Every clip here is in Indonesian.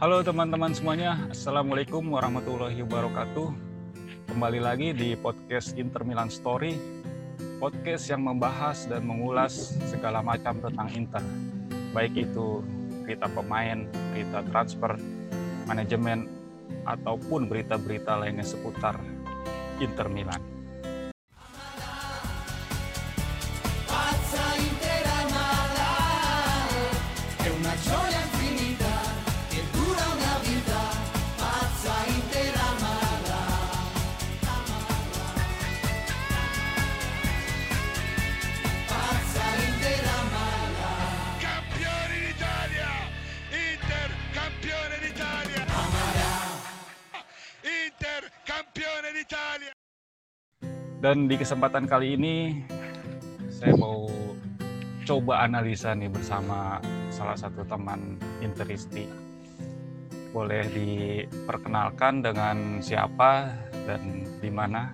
Halo teman-teman semuanya, Assalamualaikum warahmatullahi wabarakatuh. Kembali lagi di podcast Inter Milan Story, podcast yang membahas dan mengulas segala macam tentang Inter, baik itu berita pemain, berita transfer, manajemen, ataupun berita-berita lainnya seputar Inter Milan. Dan di kesempatan kali ini saya mau coba analisa nih bersama salah satu teman Interisti. Boleh diperkenalkan dengan siapa dan di mana?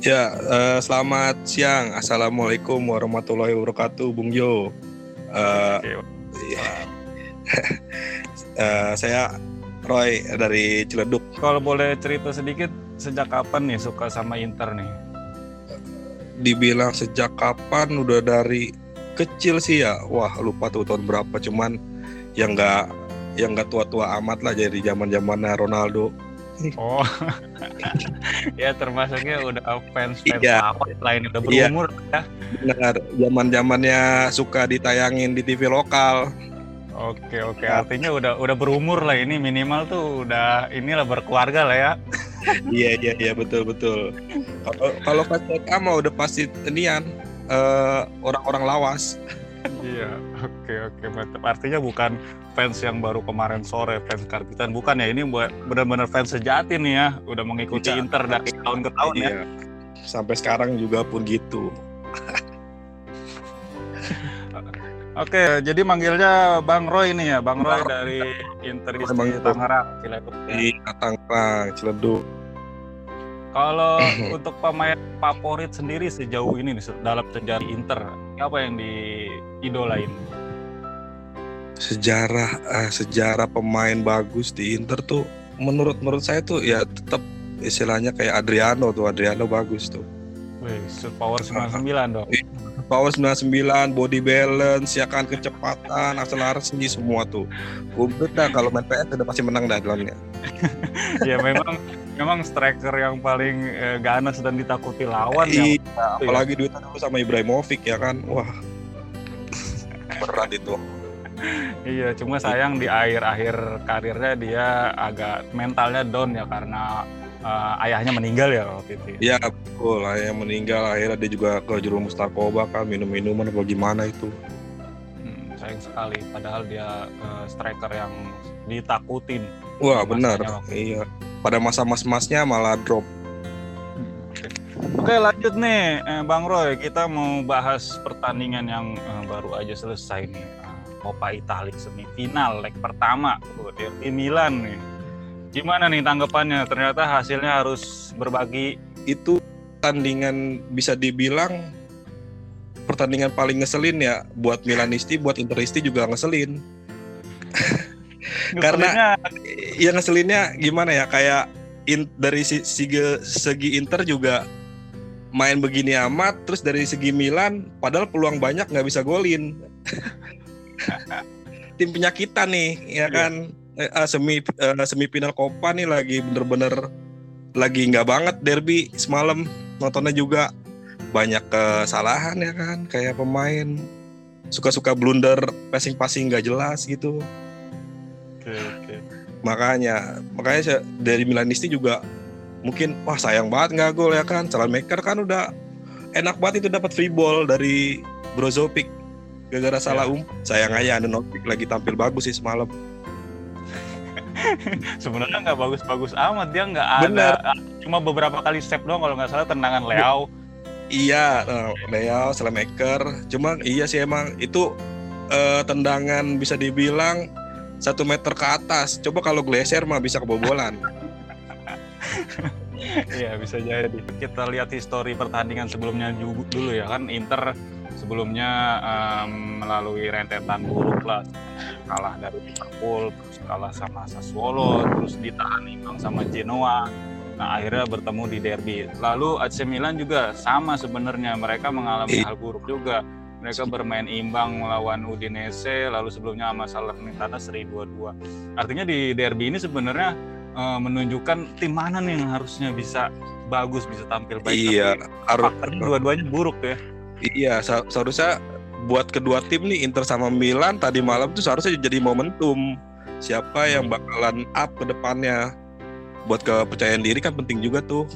Ya, uh, selamat siang. Assalamualaikum warahmatullahi wabarakatuh, Bung Jo. Uh, okay. uh, saya Roy dari Ciledug. Kalau boleh cerita sedikit sejak kapan nih suka sama Inter nih? Dibilang sejak kapan udah dari kecil sih ya. Wah lupa tuh tahun berapa. Cuman yang nggak yang nggak tua-tua amat lah jadi zaman zamannya Ronaldo. Oh, ya termasuknya udah fans fans iya. apa lain udah iya. berumur iya. ya. Benar, zaman zamannya suka ditayangin di TV lokal. Oke oke, artinya udah udah berumur lah ini minimal tuh udah inilah berkeluarga lah ya. iya iya iya betul betul. Kalau kalau KCK mah udah pasti inian uh, orang-orang lawas. iya, oke oke mantap. Artinya bukan fans yang baru kemarin sore fans karbitan bukan ya ini buat benar-benar fans sejati nih ya, udah mengikuti ya. Inter dari tahun ke tahun ya. iya. ya. Sampai sekarang juga pun gitu. Oke, jadi manggilnya Bang Roy ini ya, Bang Roy dari Inter Tangerang, Ciledug. Ya. Iya, Tangerang, Ciledug. Kalau untuk pemain favorit sendiri sejauh ini nih, dalam sejarah Inter, apa yang diidolain? Sejarah uh, sejarah pemain bagus di Inter tuh menurut menurut saya tuh ya tetap istilahnya kayak Adriano tuh, Adriano bagus tuh. Wih, power 99 dong. Power 99, body balance, ya kan kecepatan, akselerasi semua tuh. Komplit dah kalau main PS udah pasti menang dah dalamnya. ya memang memang striker yang paling eh, ganas dan ditakuti lawan iya, ya. apalagi ya. duitnya dulu sama Ibrahimovic ya kan. Wah. Berat itu. iya, cuma sayang di akhir-akhir karirnya dia agak mentalnya down ya karena uh, ayahnya meninggal ya waktu itu. Ya? Iya betul, ayahnya meninggal akhirnya dia juga ke jerumus narkoba kan minum-minuman apa gimana itu. Hmm, sayang sekali, padahal dia uh, striker yang ditakutin. Wah benar, iya. Pada masa mas-masnya malah drop. Hmm, Oke, okay. lanjut nih, eh, Bang Roy. Kita mau bahas pertandingan yang baru aja selesai nih. Coppa Italia semifinal leg pertama, Derby Milan nih Gimana nih tanggapannya? Ternyata hasilnya harus berbagi. Itu pertandingan bisa dibilang pertandingan paling ngeselin ya buat Milanisti, buat Interisti juga ngeselin. Karena yang ngeselinnya gimana ya kayak in, dari segi, segi Inter juga main begini amat, terus dari segi Milan padahal peluang banyak nggak bisa golin. Tim penyakitan nih, ya iya. Kan uh, semi uh, semifinal Copa nih lagi bener-bener lagi nggak banget derby semalam nontonnya juga banyak kesalahan ya kan kayak pemain suka-suka blunder passing-passing nggak jelas gitu. Oke okay, oke. Okay. Makanya makanya dari Milanisti juga mungkin wah sayang banget nggak gol ya kan. Salah maker kan udah enak banget itu dapat free ball dari Brozovic gara-gara salah yeah. um. Sayang aja ada Notik lagi tampil bagus sih semalam. sebenarnya nggak bagus-bagus amat dia nggak ada cuma beberapa kali step doang kalau nggak salah tendangan Leo. Iya uh, Leo Selemaker cuma iya sih emang itu uh, tendangan bisa dibilang satu meter ke atas. Coba kalau Glacier mah bisa kebobolan. Iya bisa jadi. Kita lihat histori pertandingan sebelumnya dulu ya kan Inter sebelumnya um, melalui rentetan buruk lah. Kalah dari Liverpool terus kalah sama Sassuolo terus ditahan imbang sama Genoa. Nah akhirnya bertemu di derby. Lalu AC Milan juga sama sebenarnya. Mereka mengalami Iya. hal buruk juga. Mereka bermain imbang melawan Udinese lalu sebelumnya sama Salernitana seri 2-2 artinya di derby ini sebenarnya eh, menunjukkan tim mana nih yang harusnya bisa bagus bisa tampil baik. Iya, harus faktanya dua-duanya buruk ya. Iya se- seharusnya buat kedua tim nih Inter sama Milan tadi malam tuh seharusnya jadi momentum siapa yang bakalan up ke depannya. Buat kepercayaan diri kan penting juga tuh.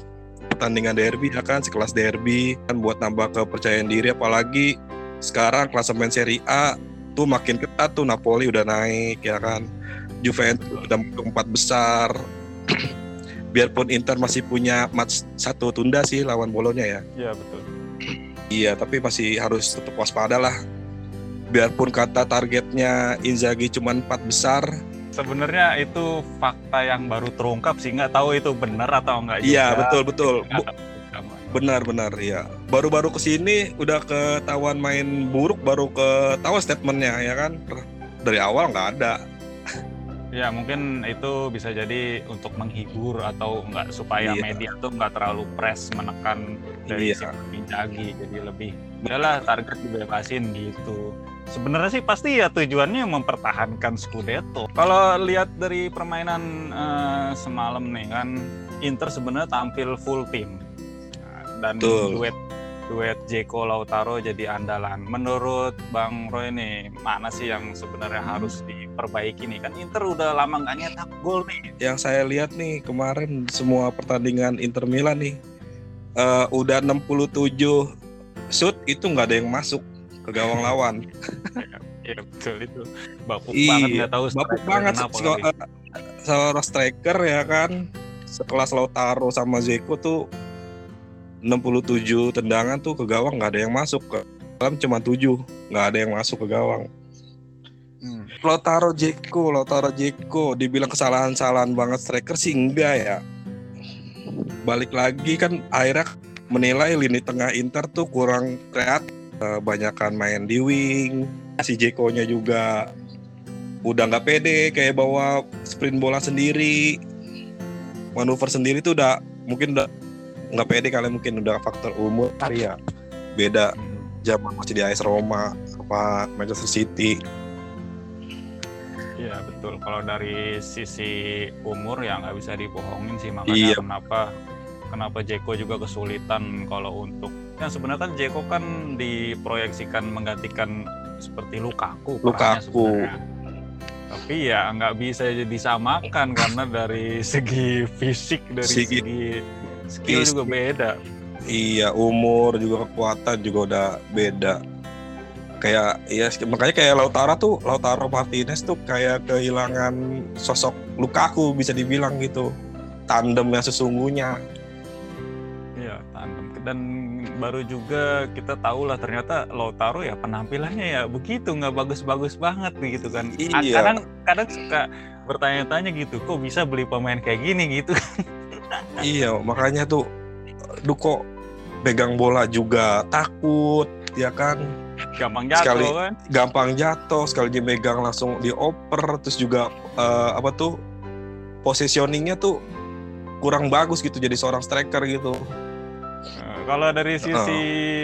Pertandingan derby ya kan? Sekelas derby kan buat nambah kepercayaan diri. Apalagi sekarang klasemen Serie A tuh makin ketat tuh. Napoli udah naik ya kan? Juventus udah masuk empat besar. Biarpun Inter masih punya match satu tunda sih lawan Bolonya ya. Iya betul. Iya, tapi masih harus tetap waspada lah. Biarpun kata targetnya Inzaghi cuma empat besar. Sebenarnya itu fakta yang baru terungkap sih nggak tahu itu benar atau enggak Iya, betul betul. Benar-benar ya. Baru-baru ke sini udah ketahuan main buruk, baru ketahuan statementnya ya kan. Dari awal nggak ada. Ya mungkin itu bisa jadi untuk menghibur atau enggak supaya Iya. media tuh nggak terlalu press menekan dari si Iya. Inzaghi jadi lebih udahlah target dibebasin gitu. Sebenarnya sih pasti ya tujuannya mempertahankan Scudetto. Kalau lihat dari permainan eh, semalam nih kan Inter sebenarnya tampil full tim Nah, dan Betul. duet duet Jeko Lautaro jadi andalan. Menurut Bang Roy nih mana sih yang sebenarnya harus diperbaiki nih kan Inter udah lama nggak nyetak gol nih. Yang saya lihat nih kemarin semua pertandingan Inter Milan nih eh, udah 67 shoot itu nggak ada yang masuk ke gawang lawan. Iya betul itu bapuk Iya, banget nggak tahu Bapuk banget se- se- seorang striker ya kan? Sekelas Lautaro sama Zeko tuh 67 tendangan tuh ke gawang nggak ada yang masuk. Ke dalam cuma 7 nggak ada yang masuk ke gawang. Hmm. Lautaro Zeko Lautaro Zeko dibilang kesalahan-kesalahan banget striker sih enggak ya balik lagi kan akhirnya menilai lini tengah Inter tuh kurang kreatif Eh, banyakan main di wing. Si Jeko-nya juga udah nggak pede kayak bawa sprint bola sendiri. Manuver sendiri tuh udah mungkin udah nggak pede kali mungkin udah faktor umur kali ya. Beda Hmm. zaman masih di AS Roma apa Manchester City Iya betul. Kalau dari sisi umur ya nggak bisa dibohongin sih makanya Iya. kenapa kenapa Jeko juga kesulitan kalau untuk ya sebenarnya kan Jeko kan diproyeksikan menggantikan seperti Lukaku. Lukaku. Tapi ya nggak bisa disamakan karena dari segi fisik dari Segi- segi skill juga beda. iya umur juga kekuatan juga udah beda kayak iya makanya kayak Lautaro tuh Lautaro Martinez tuh kayak kehilangan sosok Lukaku bisa dibilang gitu tandem yang sesungguhnya Iya, tandem. Dan baru juga kita tahu lah ternyata Lautaro ya penampilannya ya begitu nggak bagus-bagus banget gitu kan. Iya. Kadang kadang suka bertanya-tanya gitu, kok bisa beli pemain kayak gini gitu. iya makanya tuh duh kok pegang bola juga takut ya kan Gampang jatuh Sekali. kan. gampang jatuh sekali dia megang langsung dioper terus juga eh, apa tuh positioningnya tuh kurang bagus gitu jadi seorang striker gitu Eh, Kalau dari sisi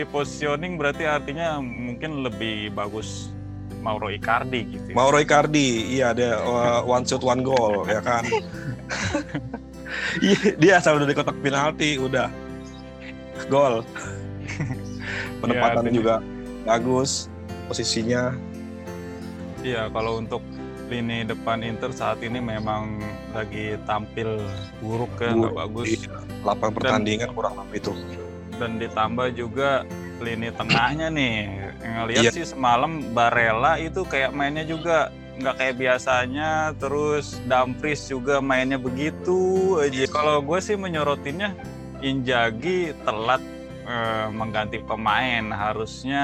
positioning berarti artinya mungkin lebih bagus Mauro Icardi gitu. ya. Mauro Icardi iya dia eh, one shot one goal ya kan Iya, dia asal udah di kotak penalti udah gol penempatan artinya- juga bagus posisinya Iya, kalau untuk lini depan Inter saat ini memang lagi tampil buruk ya, nggak bagus. iya. 8 pertandingan kurang lebih itu dan ditambah juga lini tengahnya nih ngelihat Iya. sih semalam Barella itu kayak mainnya juga nggak kayak biasanya terus Dumfries juga mainnya begitu aja kalau gue sih menyorotinnya Injagi telat eh, mengganti pemain. Harusnya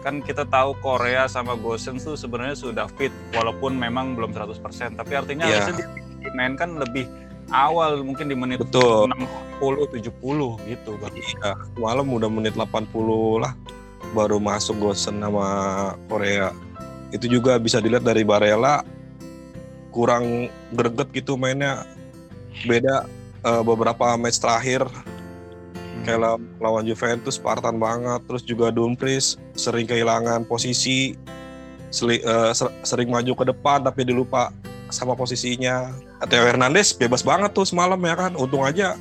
kan kita tahu Korea sama Gosens tuh sebenarnya sudah fit walaupun memang belum 100% tapi artinya Iya. harusnya dimainkan lebih awal mungkin di menit betul. 60 70 gitu Bang. iya malam udah menit 80 lah baru masuk Gosen sama Korea. Itu juga bisa dilihat dari Barella kurang greget gitu mainnya. Beda uh, beberapa match terakhir kayak lawan, Juventus Spartan banget terus juga Dumfries sering kehilangan posisi seli, uh, sering maju ke depan tapi dilupa sama posisinya. Theo Hernandez bebas banget tuh semalam ya kan untung aja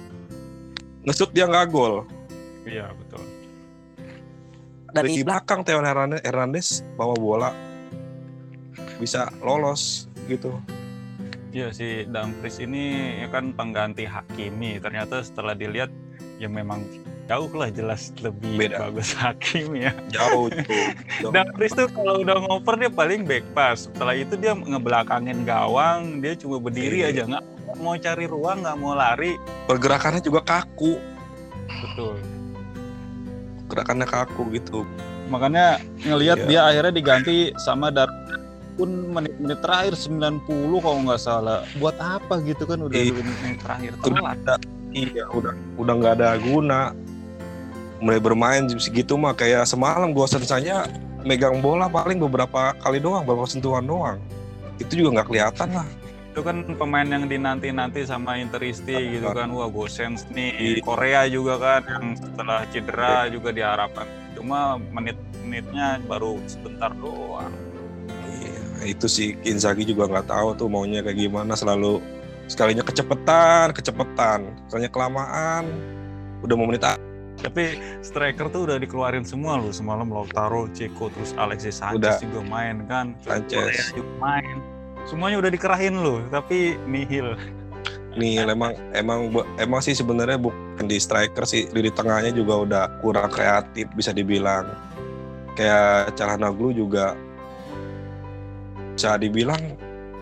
ngesut dia nggak gol. Iya betul. Dari belakang Theo Hernandez bawa bola bisa lolos gitu. Iya si Dumfries ini ya kan pengganti Hakimi. Ternyata setelah dilihat ya memang jauh lah jelas lebih Beda. bagus Hakimi ya. Jauh. jauh. Dumfries tuh kalau udah ngoper dia paling back pass. Setelah itu dia ngebelakangin gawang, dia cuma berdiri e. aja nggak mau cari ruang, nggak mau lari. Pergerakannya juga kaku. Betul. Gerakannya kaku gitu. Makanya ngelihat yeah. dia akhirnya diganti sama Dar pun menit-menit terakhir 90 kalau nggak salah buat apa gitu kan udah iya. menit terakhir telat iya udah udah nggak ada guna. Mulai bermain segitu mah kayak semalam gua saja megang bola paling beberapa kali doang beberapa sentuhan doang. Itu juga nggak kelihatan lah. Itu kan pemain yang dinanti-nanti sama Interisti gitu kan. Wah Gosens nih. Iya. Korea juga kan yang setelah cedera iya. juga diharapkan. Cuma menit-menitnya baru sebentar doang. Itu sih Inzaghi juga nggak tahu tuh maunya kayak gimana. Selalu sekalinya kecepetan kecepetan. Sekalinya kelamaan. Udah mau menit tapi striker tuh udah dikeluarin semua loh. Semalam Lautaro, Ceko, terus Alexis Sanchez udah. juga main kan. Sanchez. Juga main. Semuanya udah dikerahin loh tapi nihil. Nih emang emang emang sih sebenarnya bukan di striker sih. Di tengahnya juga udah kurang kreatif bisa dibilang. Kayak Calhanoglu juga bisa dibilang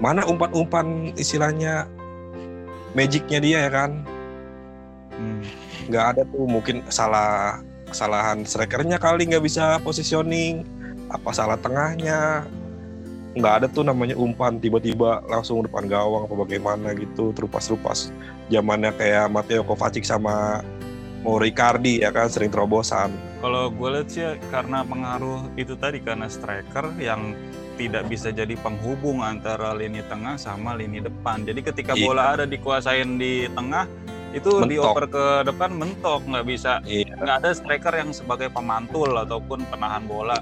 mana umpan-umpan istilahnya magicnya dia ya kan hmm. nggak hmm. ada tuh mungkin salah kesalahan strikernya kali nggak bisa positioning apa salah tengahnya nggak ada tuh namanya umpan tiba-tiba langsung depan gawang apa bagaimana gitu terupas-terupas zamannya kayak Matteo Kovacic sama mau Ricardi ya kan sering terobosan. Kalau gue lihat sih karena pengaruh itu tadi karena striker yang tidak bisa jadi penghubung antara lini tengah sama lini depan. Jadi ketika iya. bola ada dikuasain di tengah, itu mentok. dioper ke depan mentok, nggak bisa, iya. nggak ada striker yang sebagai pemantul ataupun penahan bola.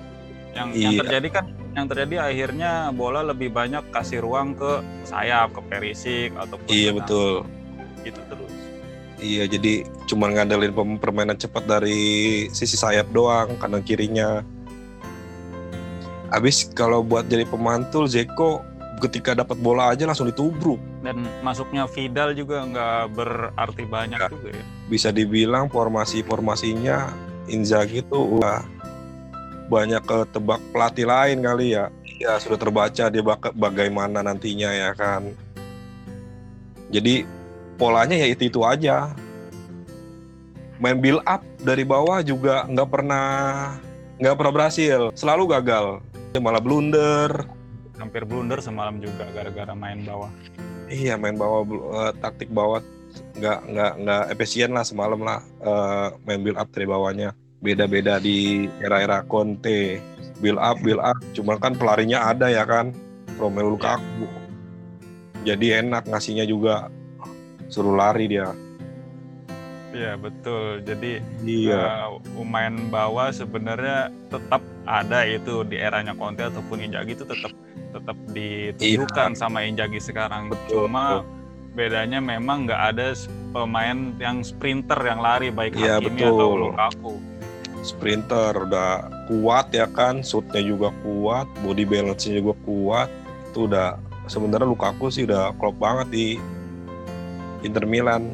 Yang iya. yang terjadi kan, yang terjadi akhirnya bola lebih banyak kasih ruang ke sayap, ke perisik ataupun. Iya betul. Itu terus. Iya, jadi cuma ngandelin permainan cepat dari sisi sayap doang, kanan kirinya Habis kalau buat jadi pemantul Zeko ketika dapat bola aja langsung ditubruk. Dan masuknya Vidal juga nggak berarti banyak ya, juga ya. Bisa dibilang formasi-formasinya Inzaghi itu udah banyak ketebak pelatih lain kali ya. Ya sudah terbaca dia bagaimana nantinya ya kan. Jadi polanya ya itu itu aja. Main build up dari bawah juga nggak pernah nggak pernah berhasil, selalu gagal malah blunder. Hampir blunder semalam juga gara-gara main bawah. Iya main bawah uh, taktik bawah. Nggak nggak nggak efisien lah semalam lah uh, main build up dari bawahnya. Beda-beda di era-era Conte. Build up build up. Cuma kan pelarinya ada ya kan Romelu Lukaku. Jadi enak ngasihnya juga. Suruh lari dia Iya betul. Jadi iya. uh, main bawah sebenarnya tetap ada itu di eranya Conte ataupun Injagi itu tetap tetap ditunjukkan iya. sama Injagi sekarang. Betul, Cuma betul. bedanya memang nggak ada pemain yang sprinter yang lari baik iya, Hakimi betul. atau Lukaku. Sprinter udah kuat ya kan, shootnya juga kuat, body balance-nya juga kuat. Itu udah sebenarnya Lukaku sih udah klop banget di Inter Milan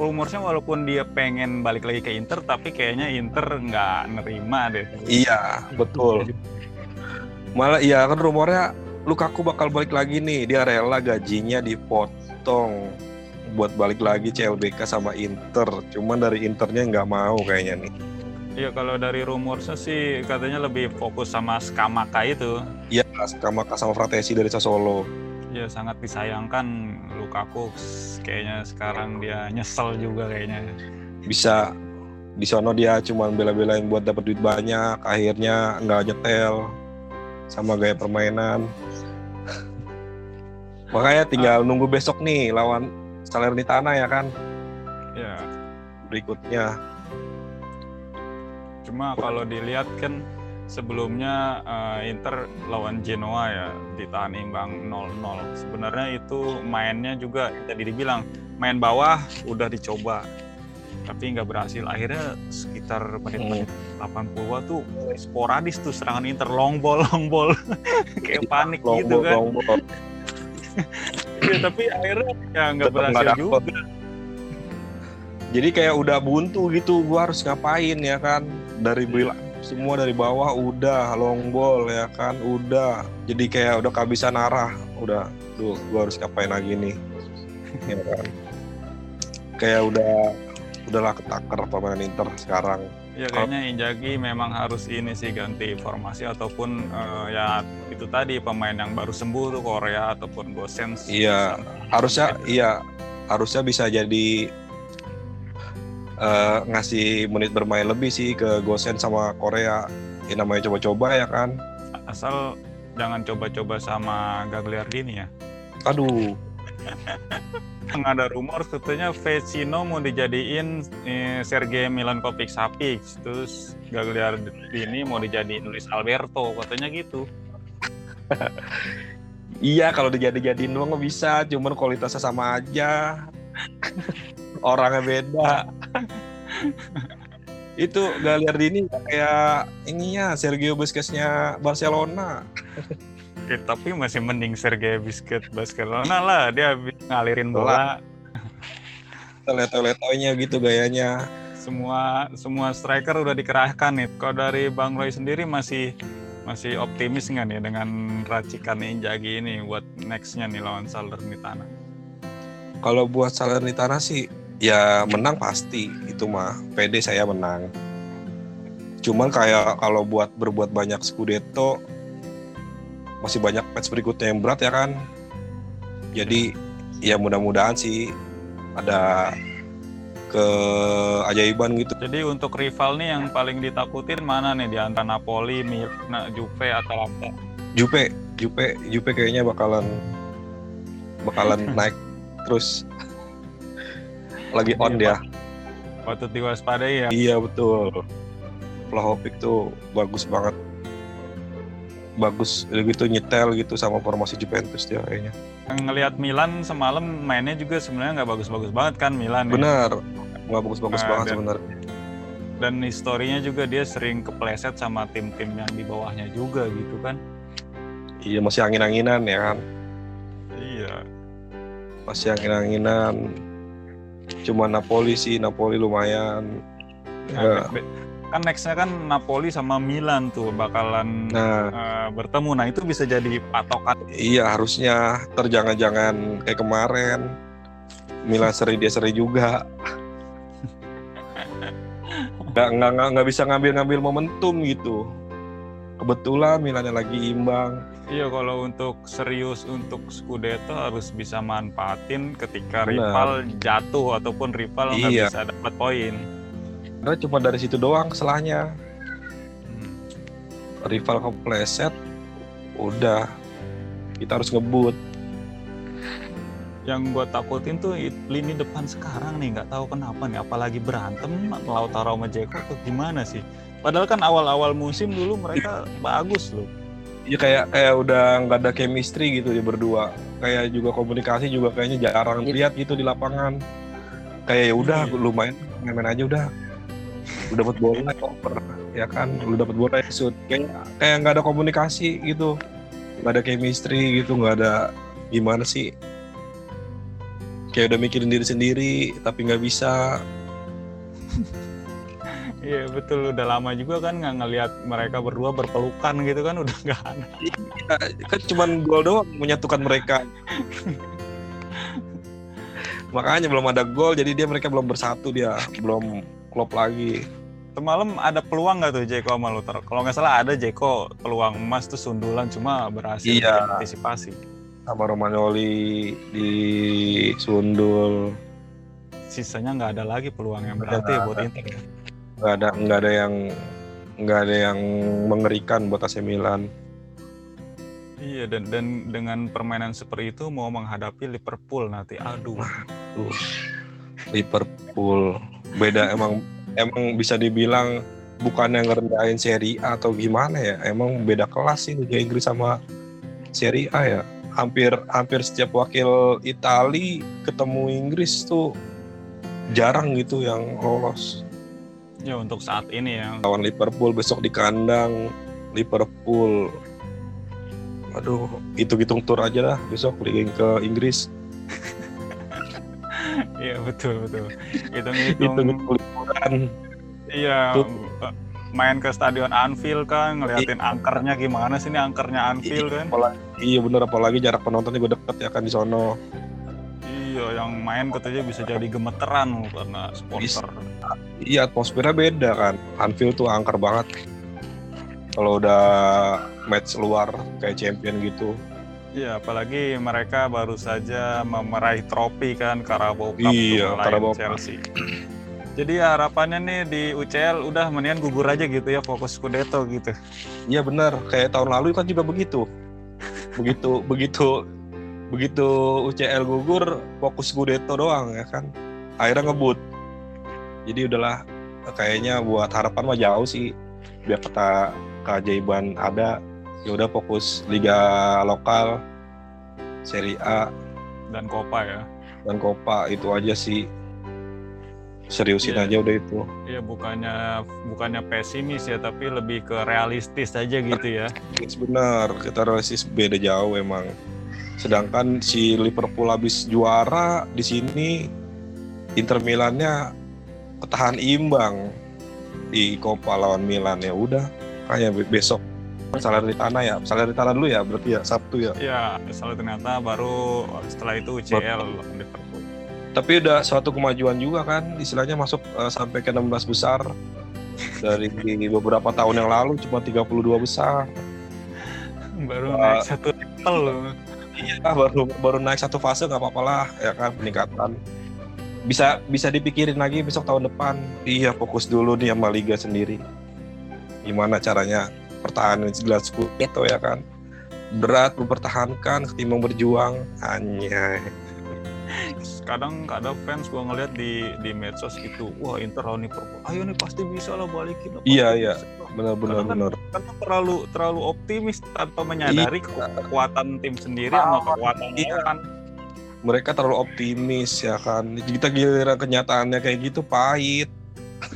rumornya walaupun dia pengen balik lagi ke Inter tapi kayaknya Inter nggak nerima deh. Iya, betul. Malah iya kan rumornya Lukaku bakal balik lagi nih. Dia rela gajinya dipotong buat balik lagi CLBK sama Inter. Cuman dari Internya nggak mau kayaknya nih. Iya kalau dari rumornya sih katanya lebih fokus sama Skamaka itu. Iya Skamaka sama Fratesi dari Sassuolo ya sangat disayangkan Lukaku. Kayaknya sekarang dia nyesel juga kayaknya. Bisa di sono dia cuma bela-belain buat dapat duit banyak akhirnya nggak nyetel sama gaya permainan. Makanya tinggal nunggu besok nih lawan Salernitana ya kan? Ya, berikutnya. cuma kalau dilihat kan sebelumnya eh, Inter lawan Genoa ya ditahan imbang 0-0. Sebenarnya itu mainnya juga tadi dibilang main bawah udah dicoba tapi nggak berhasil. Akhirnya sekitar menit-menit 80 tuh sporadis tuh serangan Inter long ball long ball kayak panik Long gitu ball, kan. long ball. Iya, tapi akhirnya ya nggak berhasil dapet. juga. Jadi kayak udah buntu gitu, gua harus ngapain ya kan? Dari bil- semua dari bawah udah long ball ya kan, udah. Jadi kayak udah kehabisan arah, udah. Duh, gua harus ngapain lagi nih? Ya kan? Kayak udah udahlah ketaker pemain Inter sekarang. Ya kayaknya Injagi memang harus ini sih ganti formasi ataupun eh, ya itu tadi pemain yang baru sembuh tuh Korea ataupun Gosens. Iya, harusnya iya harusnya bisa jadi eh, ngasih menit bermain lebih sih ke Gosen sama Korea. Ya namanya coba-coba ya kan. Asal jangan coba-coba sama Gagliardini ya. Aduh, ada rumor katanya Vecino mau dijadiin eh, Sergei Milankovic Sapic, terus Gagliardini mau dijadiin Luis Alberto, katanya gitu. Iya kalau dijadi-jadiin doang bisa, cuman kualitasnya sama aja. Orangnya beda. Itu Gagliardini kayak ininya Sergio Busquets-nya Barcelona. Eh, tapi masih mending Sergei Busquets Barcelona lah, dia habis ngalirin bola. Leto-letonya gitu gayanya. semua semua striker udah dikerahkan nih. Kalau dari Bang Roy sendiri masih masih optimis nggak nih dengan racikan Injagi ini buat nextnya nih lawan Salernitana? Kalau buat Salernitana sih ya menang pasti itu mah. PD saya menang. Cuman kayak kalau buat berbuat banyak Scudetto masih banyak match berikutnya yang berat ya kan. Jadi ya mudah-mudahan sih ada keajaiban gitu. Jadi untuk rival nih yang paling ditakutin mana nih di antara Napoli, Milan, Juve, Atalanta? Jupe, Jupe, Jupe kayaknya bakalan bakalan naik terus. Lagi on dia. Patut diwaspadai ya. Iya betul. Vlahovic tuh bagus banget. Bagus gitu nyetel gitu sama formasi Juventus dia kayaknya. Yang ngelihat Milan semalam mainnya juga sebenarnya nggak bagus-bagus banget kan Milan. ya. Benar. Nggak bagus-bagus Nah, banget sebenarnya. Dan historinya juga dia sering kepleset sama tim-tim yang di bawahnya juga gitu kan. Iya masih angin-anginan ya kan. Iya. Masih angin-anginan. Cuma Napoli sih, Napoli lumayan. Nah, Ya. be- kan nextnya kan Napoli sama Milan tuh bakalan Nah, eh, bertemu. Nah itu bisa jadi patokan. iya harusnya terjangan-jangan kayak kemarin. Milan seri dia seri juga. Nggak, nggak, nggak, nggak bisa ngambil-ngambil momentum gitu. Kebetulan Milannya lagi imbang. Iya kalau untuk serius untuk Scudetto harus bisa manfaatin ketika Benar. rival jatuh ataupun rival nggak Iya. bisa dapat poin. Karena cuma dari situ doang kesalahannya. Hmm. Rival kepleset, udah kita harus ngebut. Yang gue takutin tuh lini depan sekarang nih nggak tahu kenapa nih apalagi berantem Lautaro sama Dzeko tuh gimana sih? Padahal kan awal-awal musim dulu mereka bagus loh. Iya kayak kayak udah nggak ada chemistry gitu di berdua. Kayak juga komunikasi juga kayaknya jarang lihat gitu di lapangan. Kayak ya udah Iya. lumayan main-main aja udah. Lu dapat bola over ya kan, lu dapat bola shoot. Kayak kayak nggak ada komunikasi gitu. Nggak ada chemistry gitu, nggak ada gimana sih. Kayak udah mikirin diri sendiri tapi nggak bisa. Iya betul udah lama juga kan nggak ngelihat mereka berdua berpelukan gitu kan udah nggak ada. Ya, kan cuman gol doang menyatukan mereka. Makanya belum ada gol, jadi dia mereka belum bersatu dia, belum klop lagi. Semalam ada peluang nggak tuh Jeko sama Lautaro? Kalau nggak salah ada Jeko peluang emas tuh sundulan cuma berhasil Iya. antisipasi. Sama Romagnoli di Sundul, Sisanya nggak ada lagi peluang yang berarti ya buat Inter. Nggak ada nggak ada yang nggak ada yang mengerikan buat AC Milan. Iya dan dan dengan permainan seperti itu mau menghadapi Liverpool nanti. Aduh. Tuh. Liverpool beda emang emang bisa dibilang bukan yang ngerendahin Serie A atau gimana ya. Emang beda kelas sih Liga Inggris sama Serie A ya. Hampir hampir setiap wakil Itali ketemu Inggris tuh jarang gitu yang lolos. Ya untuk saat ini ya. Lawan Liverpool besok di kandang Liverpool. Aduh, hitung-hitung tur aja lah besok liga ke Inggris. Iya betul betul. Hitung-hitung. Liburan. Iya. Main ke stadion Anfield kan, ngeliatin angkernya gimana sih ini angkernya Anfield kan? Apalagi, iya bener apalagi jarak penontonnya gue deket ya kan di sono. Iya, yang main katanya bisa jadi gemeteran loh karena sponsor. Iya atmosfernya beda kan. Anfield tuh angker banget. Kalau udah match luar kayak champion gitu. Iya, apalagi mereka baru saja meraih trofi kan Carabao Cup Iya, Carabao. Chelsea. Jadi ya harapannya nih di UCL udah mendingan gugur aja gitu ya fokus Scudetto gitu. Iya bener, kayak tahun lalu kan juga begitu. Begitu begitu begitu UCL gugur fokus Scudetto doang ya kan. Akhirnya ngebut. Jadi udahlah kayaknya buat harapan mah jauh sih. Biar kata keajaiban ada ya udah fokus liga lokal Serie A dan Copa ya. dan Copa itu aja sih. Seriusin Iya. aja udah itu. Iya bukannya bukannya pesimis ya tapi lebih ke realistis aja gitu ya. Benar, kita realistis beda jauh emang. Sedangkan si Liverpool habis juara di sini Inter Milannya ketahan imbang di Coppa lawan Milan ya udah kayak be- besok di tanah ya di tanah dulu ya berarti ya Sabtu ya Ya salah ternyata baru setelah itu UCL Liverpool. tapi udah suatu kemajuan juga kan istilahnya masuk eh, sampai ke 16 besar dari beberapa tahun yang lalu cuma 32 besar Baru Wah. naik satu level loh. Iya baru baru naik satu fase nggak apa-apa lah ya kan peningkatan. Bisa bisa dipikirin lagi besok tahun depan. Iya fokus dulu nih sama liga sendiri. Gimana caranya pertahanan gelar itu ya kan. Berat mempertahankan ketimbang berjuang. Anjay. Kadang kadang fans gua ngeliat di di medsos gitu wah Inter lawan Liverpool ayo nih pasti bisa lah balikin lah, Iya, iya. bisa." Benar kan- karena terlalu terlalu optimis tanpa menyadari ke- kekuatan tim sendiri sama kekuatan Iya. lawan Mereka terlalu optimis ya kan. Kita giliran kenyataannya kayak gitu pahit.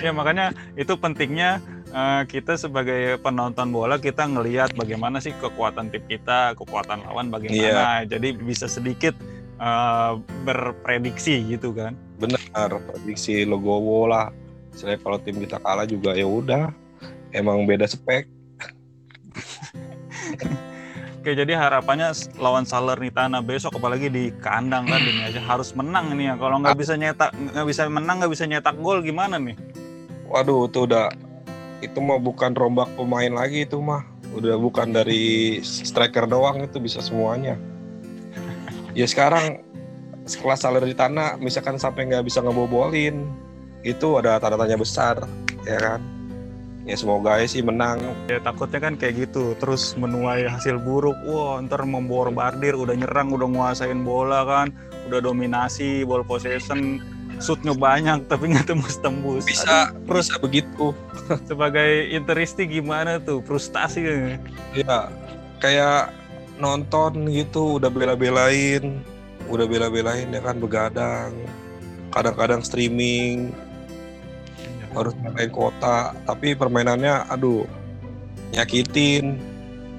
ya makanya itu pentingnya eh, kita sebagai penonton bola kita ngelihat bagaimana sih kekuatan tim kita kekuatan lawan bagaimana Iya. jadi bisa sedikit eh, berprediksi gitu kan Benar. Prediksi Logowo lah. Misalnya kalau tim kita kalah juga ya udah. Emang beda spek. Oke, jadi harapannya lawan Salernitana besok, apalagi di kandang kan ini aja harus menang nih ya. Kalau nggak bisa nyetak, nggak bisa menang, nggak bisa nyetak gol gimana nih? Waduh, itu udah itu mah bukan rombak pemain lagi itu mah. Udah bukan dari striker doang itu bisa semuanya. Ya sekarang sekelas Salernitana misalkan sampai nggak bisa ngebobolin itu ada tanda tanya besar ya kan. Ya semoga aja sih menang. Ya takutnya kan kayak gitu, terus menuai hasil buruk. Wah, ntar memborbardir, udah nyerang, udah nguasain bola kan, udah dominasi, ball possession, shootnya banyak tapi nggak tembus-tembus. Bisa Aduh, terus begitu. sebagai interisti gimana tuh? Frustasi ya. Ya kayak nonton gitu udah bela-belain, udah bela-belain ya kan begadang. Kadang-kadang streaming, harus main kota. Tapi permainannya aduh nyakitin.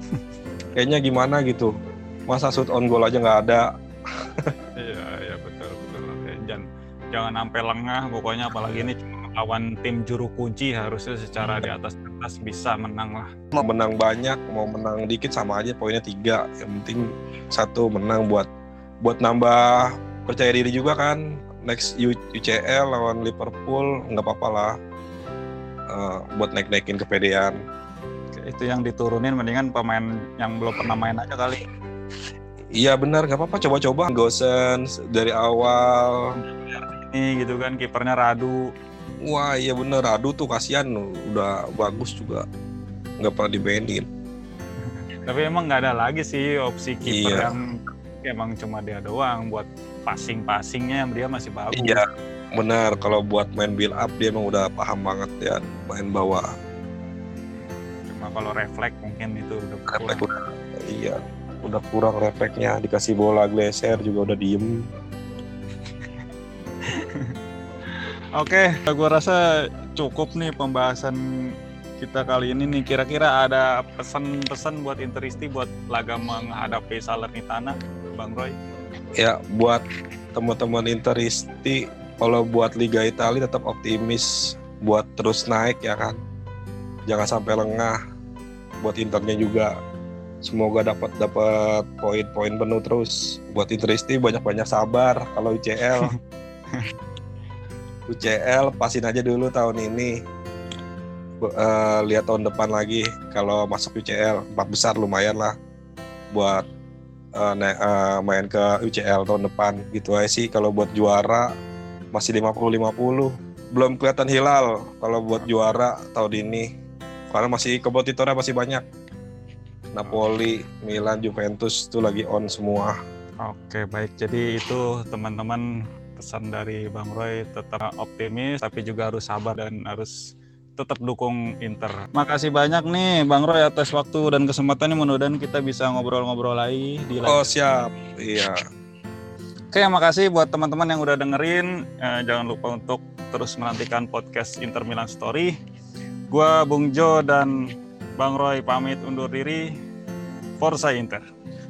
Kayaknya gimana gitu. Masa shoot on goal aja nggak ada Jangan sampai lengah. Pokoknya apalagi ini cuma lawan tim juru kunci harusnya secara di atas atas bisa menang lah. mau menang banyak mau menang dikit sama aja poinnya tiga yang penting satu menang buat buat nambah percaya diri juga kan next U- UCL lawan Liverpool nggak apa-apa lah Eh, buat naik-naikin kepedean Itu yang diturunin mendingan pemain yang belum pernah main aja kali. iya benar nggak apa-apa coba-coba Gosens dari awal Ini gitu kan kipernya Radu. Wah iya bener Radu tuh kasihan udah bagus juga nggak pernah dimainin. Tapi emang nggak ada lagi sih opsi kiper Iya. yang emang cuma dia doang buat passing-passingnya dia masih bagus. Iya, benar. Kalau buat main build up dia emang udah paham banget ya main bawah. Cuma kalau refleks mungkin itu udah Refleks kurang. udah, iya, udah kurang refleksnya. Dikasih bola geser juga udah diem. Oke, gua rasa cukup nih pembahasan kita kali ini nih. Kira-kira ada pesan-pesan buat Interisti buat laga menghadapi Salernitana, Bang Roy? Ya, buat teman-teman Interisti, kalau buat Liga Italia tetap optimis buat terus naik ya kan. Jangan sampai lengah. Buat Internya juga semoga dapat dapat poin-poin penuh terus. Buat Interisti banyak-banyak sabar kalau UCL. UCL pasin aja dulu tahun ini. Eh, lihat tahun depan lagi kalau masuk UCL empat besar lumayan lah buat na- eh, main ke UCL tahun depan. Gitu aja sih kalau buat juara masih 50-50 belum kelihatan hilal kalau buat juara tahun ini. Karena masih kompetitornya masih banyak. Napoli, Milan, Juventus itu lagi on semua. Oke, baik. Jadi itu teman-teman pesan dari Bang Roy tetap optimis tapi juga harus sabar dan harus tetap dukung Inter. Makasih banyak nih Bang Roy atas waktu dan kesempatannya mudah-mudahan kita bisa ngobrol-ngobrol lagi di oh siap iya Oke, makasih buat teman-teman yang udah dengerin. Eh, jangan lupa untuk terus menantikan podcast Inter Milan Story. Gua Bung Jo dan Bang Roy pamit undur diri. Forza Inter.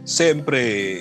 sempre